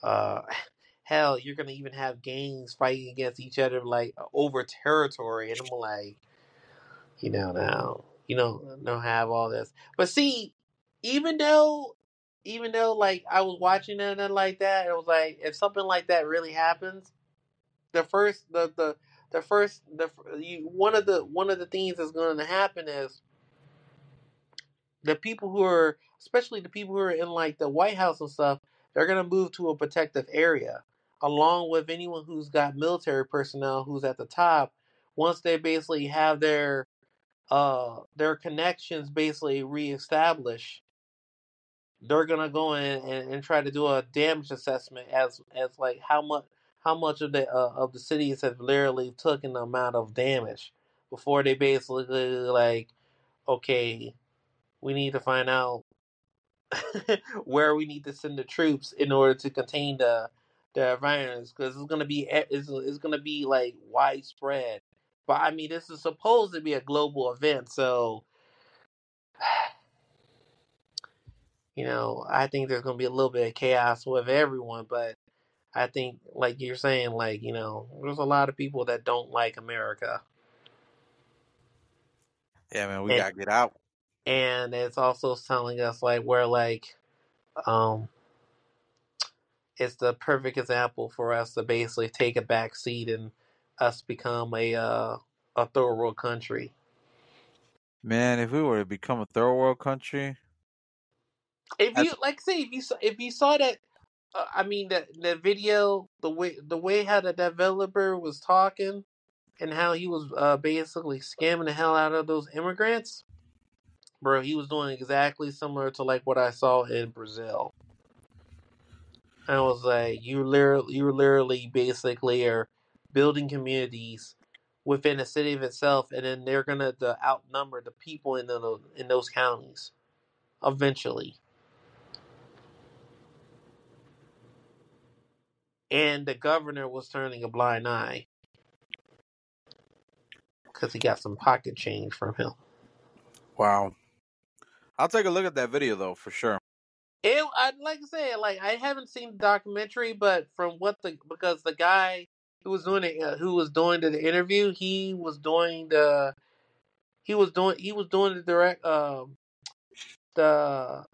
uh, hell, you're gonna even have gangs fighting against each other like over territory. And I'm like, you know, now you don't don't have all this. But see, even though, even though like I was watching it and like that, it was like if something like that really happens, the first the the the first the you, one of the one of the things that's going to happen is the people who are especially the people who are in like the White House and stuff, they're gonna move to a protective area, along with anyone who's got military personnel who's at the top. Once they basically have their uh their connections basically reestablished, they're gonna go in and, and try to do a damage assessment as as like how much how much of the uh, of the cities have literally taken the amount of damage before they basically like okay we need to find out where we need to send the troops in order to contain the the virus because it's gonna be it's, it's gonna be like widespread. But I mean, this is supposed to be a global event, so you know, I think there's gonna be a little bit of chaos with everyone. But I think, like you're saying, like you know, there's a lot of people that don't like America, Yeah, man, we and gotta get out. And it's also telling us like we're like um it's the perfect example for us to basically take a back seat and us become a uh, a third world country. Man, if we were to become a third world country, If that's you like, say if you saw, if you saw that, uh, I mean the the video, the way the way how the developer was talking and how he was uh, basically scamming the hell out of those immigrants, bro. He was doing exactly similar to like what I saw in Brazil. I was like, you literally, you literally basically are building communities within a city of itself, and then they're gonna the outnumber the people in the in those counties eventually. And the governor was turning a blind eye because he got some pocket change from him. wow. I'll take a look at that video though for sure. It, I like I said, like I haven't seen the documentary, but from what the because the guy who was doing it, uh, who was doing the interview, he was doing the he was doing he was doing the direct um the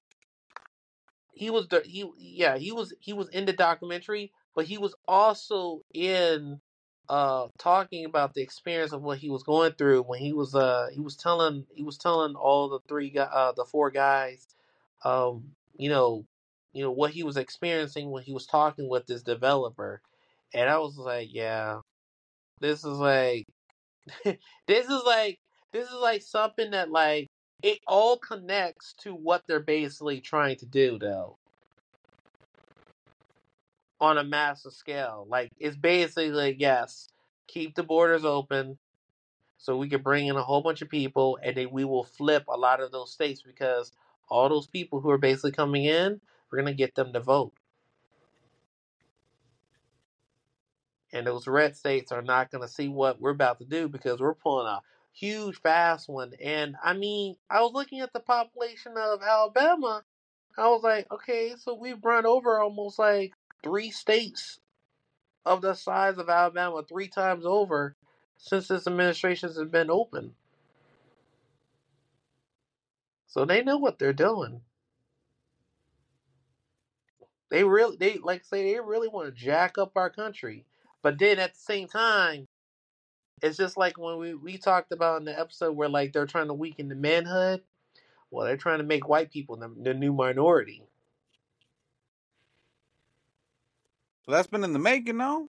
he was the he yeah he was he was in the documentary but he was also in uh talking about the experience of what he was going through when he was uh he was telling he was telling all the three guy uh the four guys um you know you know what he was experiencing when he was talking with this developer. And I was like yeah this is like this is like this is like something that like it all connects to what they're basically trying to do though on a massive scale like it's basically like yes keep the borders open so we can bring in a whole bunch of people and then we will flip a lot of those states because all those people who are basically coming in we're to get them to vote. And those red states are not to see what we're about to do because we're pulling a huge fast one and i mean i was looking at the population of alabama i was like okay so we've run over almost like three states of the size of alabama three times over since this administration has been open so they know what they're doing they really they like I say they really want to jack up our country But then at the same time, it's just like when we, we talked about in the episode where like they're trying to weaken the manhood. Well, they're trying to make white people the, the new minority. So that's been in the making, no?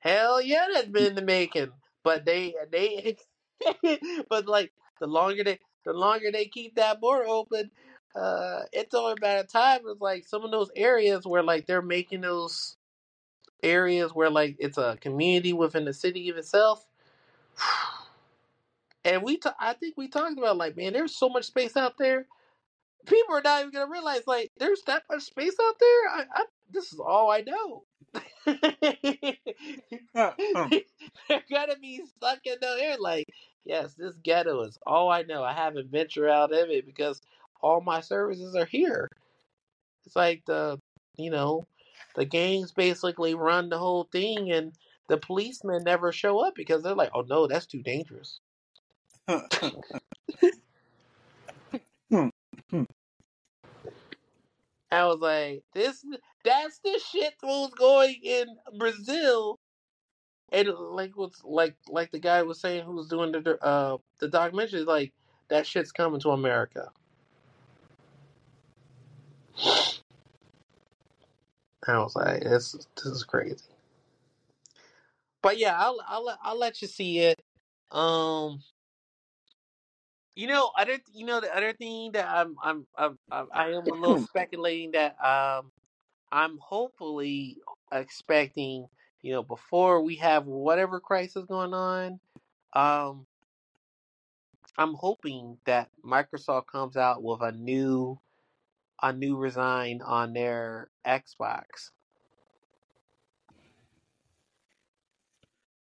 Hell yeah, that's been in the making. But they they but like the longer they the longer they keep that border open, uh it's only about a time. It's like some of those areas where like they're making those areas where like it's a community within the city of itself. And we, ta- I think we talked about like, man, there's so much space out there. People are not even gonna realize like there's that much space out there. I, I this is all I know. They're gonna be stuck in the air like, yes, this ghetto is all I know. I haven't ventured out of it because all my services are here. It's like the, you know, the gangs basically run the whole thing, and the policemen never show up because they're like, oh no, that's too dangerous. I was like, this that's the shit that was going in Brazil. And like what's like like the guy was saying who was doing the uh the documentary, like that shit's coming to America. I was like, this this is crazy. But yeah, I'll I'll I'll let you see it. Um, you know, other you know the other thing that I'm I'm, I'm, I'm I am a little speculating that um I'm hopefully expecting you know before we have whatever crisis going on, um I'm hoping that Microsoft comes out with a new a new design on their Xbox.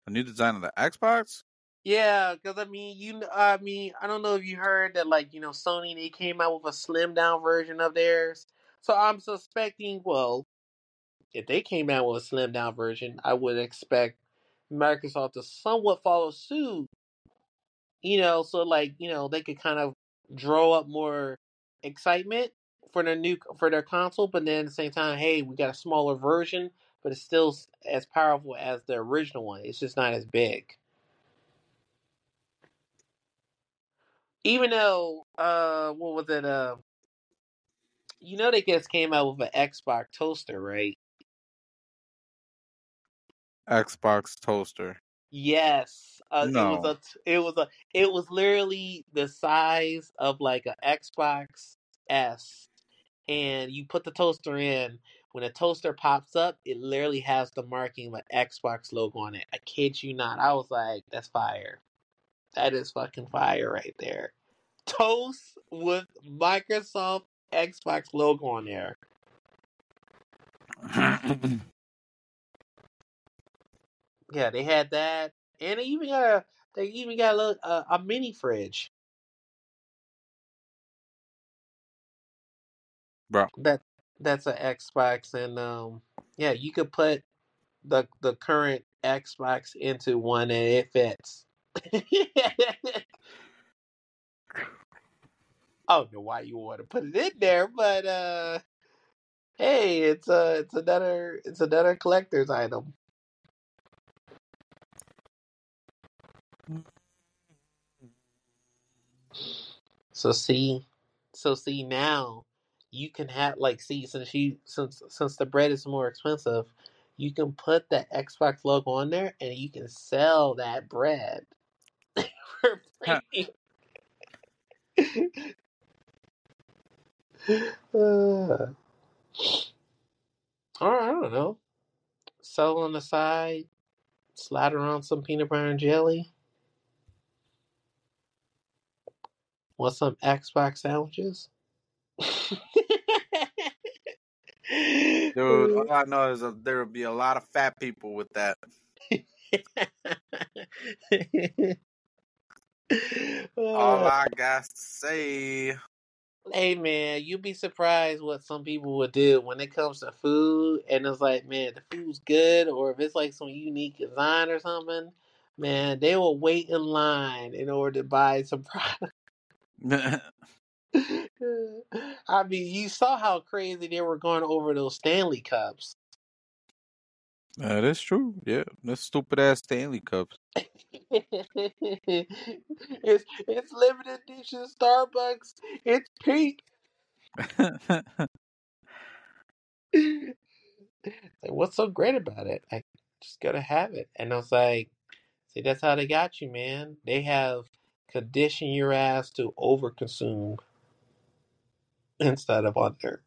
A new design of the Xbox? Yeah, because I mean, you, I mean, I don't know if you heard that, like, you know, Sony they came out with a slim down version of theirs. So I'm suspecting, well, if they came out with a slim down version, I would expect Microsoft to somewhat follow suit. You know, so like, you know, they could kind of draw up more excitement for their new for their console, but then at the same time, hey, we got a smaller version, but it's still as powerful as the original one. It's just not as big. Even though, uh, what was it? Uh, you know, they just came out with an Xbox toaster, right? Xbox toaster. Yes, uh, it was No. a, it was a, it was literally the size of like an Xbox S, and you put the toaster in. When the toaster pops up, it literally has the marking of an Xbox logo on it. I kid you not. I was like, that's fire. That is fucking fire right there. Toast with Microsoft Xbox logo on there. Yeah, they had that, and they even got a they even got a little, uh, a mini fridge. Bro. That that's an Xbox, and um, yeah, you could put the the current Xbox into one, and it fits. I don't know why you want to put it in there, but uh, hey, it's a it's another it's another collector's item. So see, so see now, you can have like see since you since since the bread is more expensive, you can put that Xbox logo on there and you can sell that bread for free. uh, or I don't know, sell on the side, slide around some peanut butter and jelly. Want some Xbox sandwiches? Dude, all I know is that there will be a lot of fat people with that. All Uh, I got to say. hey man, you'd be surprised what some people would do when it comes to food, and it's like, man, the food's good, or if it's like some unique design or something, man, they will wait in line in order to buy some product. I mean, you saw how crazy they were going over those Stanley cups. Ah, that is true. Yeah, that's stupid ass Stanley cups. it's it's limited edition Starbucks. It's pink. like, what's so great about it? I just gotta have it. And I was like, see, that's how they got you, man. They have conditioned your ass to overconsume instead of under.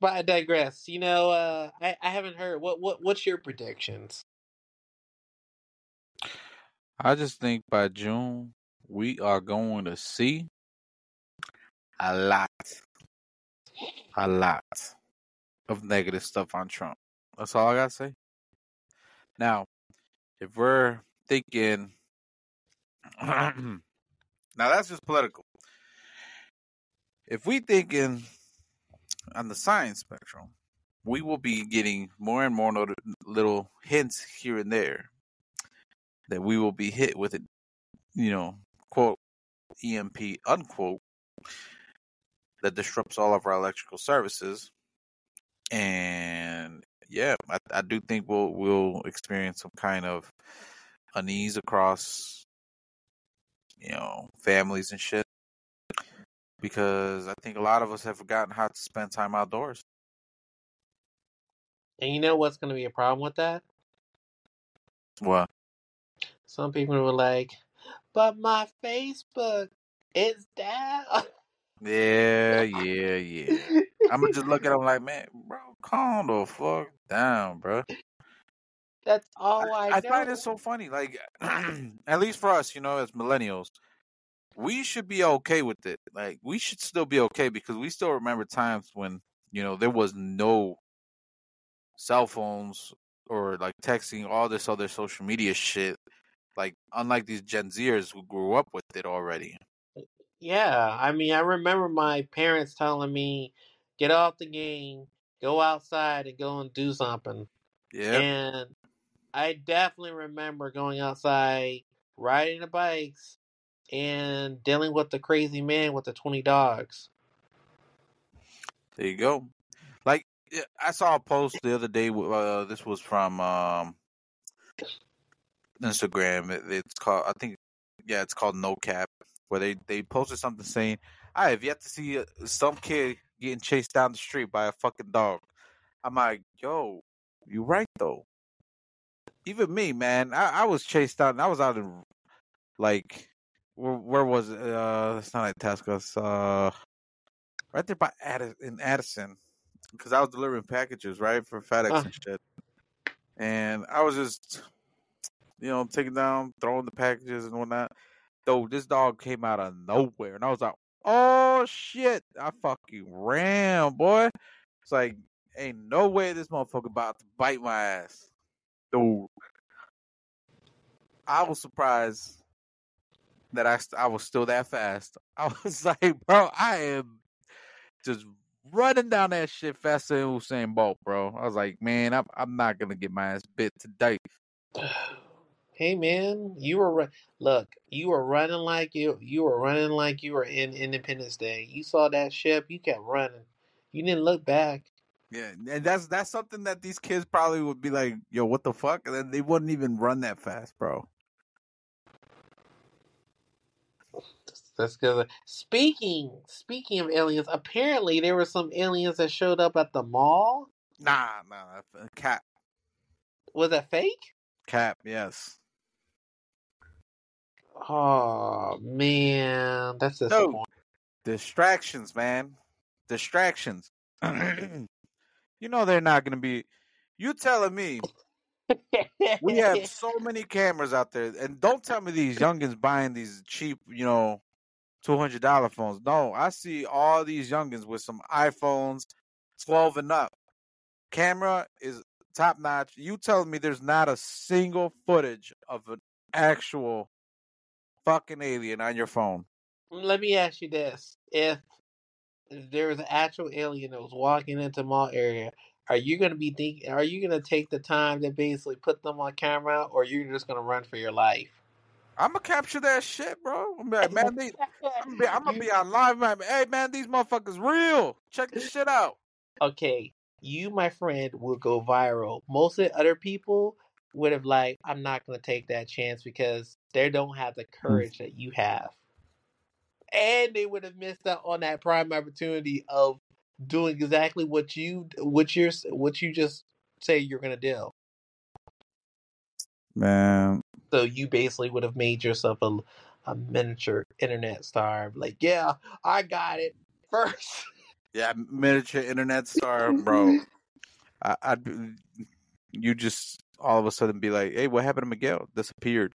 But I digress. You know, uh, I, I haven't heard what what what's your predictions? I just think by June we are going to see a lot, a lot of negative stuff on Trump. That's all I gotta say. Now, if we're thinking, now that's just political. If we thinking on the science spectrum, we will be getting more and more little hints here and there that we will be hit with it, you know, quote EMP unquote that disrupts all of our electrical services. And yeah, I, I do think we'll we'll experience some kind of unease across, you know, families and shit. Because I think a lot of us have forgotten how to spend time outdoors. And you know what's going to be a problem with that? What? Some people were like, "But my Facebook is down." Yeah, yeah, yeah. I'm gonna just look at them like, man, bro, calm the fuck down, bro. That's all I, I know. find it so funny. Like, at least for us, you know, as millennials, we should be okay with it. Like, we should still be okay because we still remember times when you know there was no cell phones or like texting, all this other social media shit. Like, unlike these Gen Zers who grew up with it already. Uh, yeah, I mean, I remember my parents telling me, "Get off the game, go outside and go and do something." Yeah, And I definitely remember going outside, riding the bikes, and dealing with the crazy man with the 20 dogs. there you go. Like, I saw a post the other day. Uh, this was from um, Instagram. It, it's called, I think, yeah, it's called No Cap, where they they posted something saying, "I have yet to see uh, some kid getting chased down the street by a fucking dog." I'm like, yo, you right though. Even me, man, I, I was chased down. I was out in like, where, where was it? Uh, it's not at. Uh, right there by Addis, in Addison, because I was delivering packages right for FedEx Uh. and shit. And I was just, you know, taking down, throwing the packages and whatnot. Though this dog came out of nowhere, and I was like, "Oh shit!" I fucking ran, boy. It's like, ain't no way this motherfucker about to bite my ass, dude. I was surprised that I st- I was still that fast. I was like, bro, I am just running down that shit faster than Usain Bolt, bro. I was like, man, I'm I'm not gonna get my ass bit today. Hey man, you were look, you were running like you you were running like you were in Independence Day. You saw that ship, you kept running. You didn't look back. Yeah, and that's that's something that these kids probably would be like, yo, what the fuck? And then they wouldn't even run that fast, bro. That's good. Speaking speaking of aliens, apparently there were some aliens that showed up at the mall. Nah, nah, uh, cap, Was that fake? cap, yes. Oh man, that's No. disappointing. Distractions, man. Distractions. you know they're not gonna be. You telling me we have so many cameras out there, and don't tell me these youngins buying these cheap, you know, two hundred dollar phones. No, I see all these youngins with some iPhones, twelve and up. Camera is top notch. You telling me there's not a single footage of an actual fucking alien on your phone? Let me ask you this: If there was an actual alien that was walking into mall area, are you gonna be thinking? Are you gonna take the time to basically put them on camera, or you're just gonna run for your life? I'm gonna capture that shit, bro. I'm gonna be like, man, these, I'm, gonna be, I'm gonna be on live, man. Hey, man, these motherfuckers real. Check this shit out. okay, you, my friend, will go viral. Most of the other people would have like, I'm not gonna take that chance because they don't have the hmm. courage that you have, and they would have missed out on that prime opportunity of doing exactly what you what you're what you just say you're gonna do. Man, So you basically would have made yourself a a miniature internet star. Like, yeah, I got it first. yeah, miniature internet star, bro. I, I'd you just all of a sudden be like, hey, what happened to Miguel? Disappeared.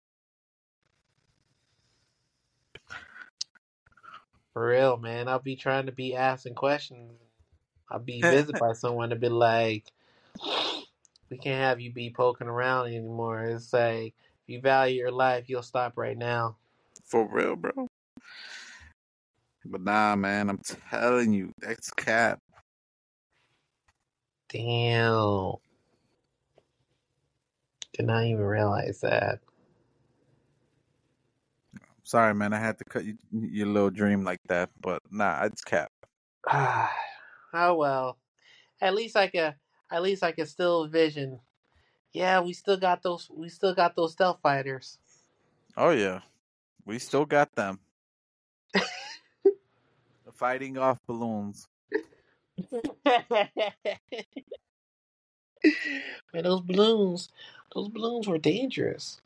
For real, man. I'll be trying to be asking questions. I'll be visited by someone to be like, we can't have you be poking around anymore. It's like, if you value your life, you'll stop right now. For real, bro. But nah, man, I'm telling you, that's cap. Damn. Did not even realize that. Sorry, man, I had to cut you, your little dream like that, but nah, it's cap. oh well. At least I can at least I can still vision. Yeah, we still got those we still got those stealth fighters. Oh yeah, we still got them. Fighting off balloons. Man, those balloons those balloons were dangerous.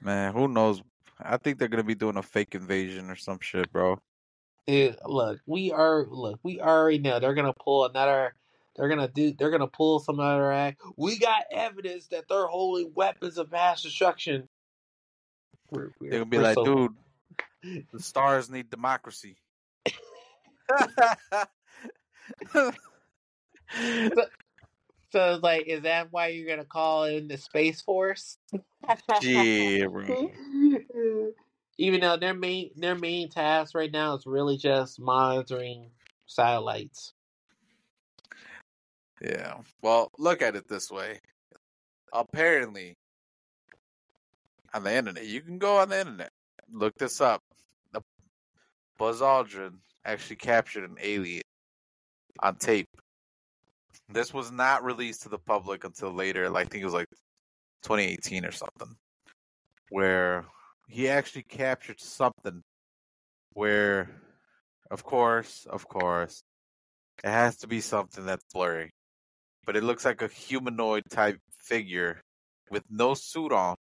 Man, who knows? I think they're gonna be doing a fake invasion or some shit, bro. Dude, look, we are look, we already know they're gonna pull another they're gonna do they're gonna pull some other act. We got evidence that they're holding weapons of mass destruction. We're, we're, They're gonna be like, so- dude, the stars need democracy. So it's like, is that why you're gonna call in the Space Force? yeah, bro. Even though their main their main task right now is really just monitoring satellites. Yeah. Well, look at it this way. Apparently, on the internet, you can go on the internet, look this up. Buzz Aldrin actually captured an alien on tape. This was not released to the public until later. Like, I think it was like 2018 or something, where he actually captured something. Where, of course, of course, it has to be something that's blurry but it looks like a humanoid type figure with no suit on.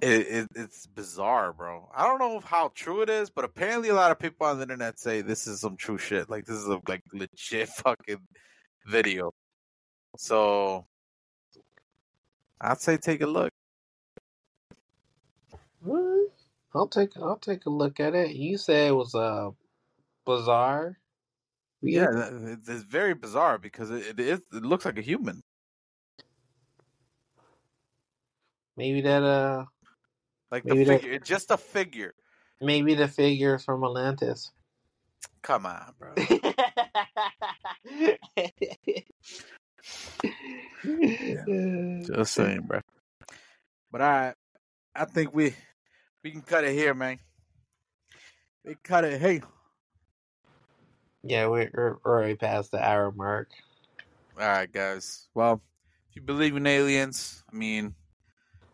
It, it it's bizarre, bro. I don't know how true it is, but apparently a lot of people on the internet say this is some true shit. Like this is a like legit fucking video. So I'd say take a look. I'll take I'll take a look at it. You said it was uh bizarre. Yeah, it's very bizarre because it, it is it looks like a human. Maybe that uh Like the figure, it's just a figure. maybe the figures from Atlantis. Come on, bro. Just saying, bro. But I, I think we we can cut it here, man. We cut it. Hey, Yeah, we're, already past the hour mark. all right, guys. Well, if you believe in aliens, I mean,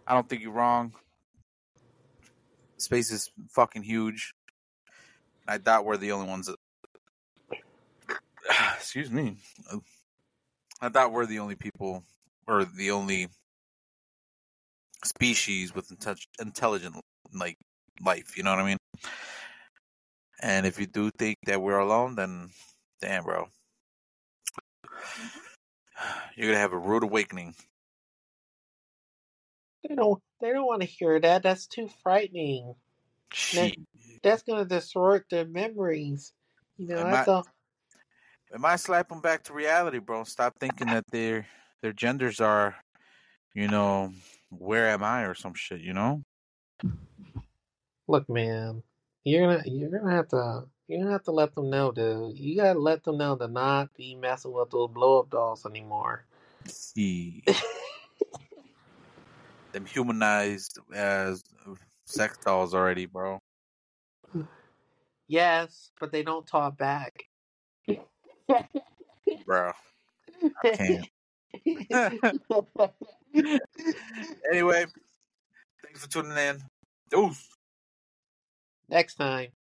I don't think you're wrong. Space is fucking huge. I doubt we're the only ones that. Excuse me. I doubt we're the only people or the only species with intelligent like life. You know what I mean? And if you do think that we're alone, then damn, bro, mm-hmm. you're gonna have a rude awakening. They don't they don't want to hear that. That's too frightening. Shit. That's gonna distort their memories. You know, Am that's I- all. It might slap them back to reality, bro. Stop thinking that their their genders are, you know, where am I or some shit. You know? Look, man, you're gonna you're gonna have to you're gonna have to let them know, dude. You gotta let them know to not be messing with those blow up dolls anymore. See. Them humanized as sex dolls already, bro. Yes, but they don't talk back. Bro. I can't. anyway, thanks for tuning in. Deuce. Next time.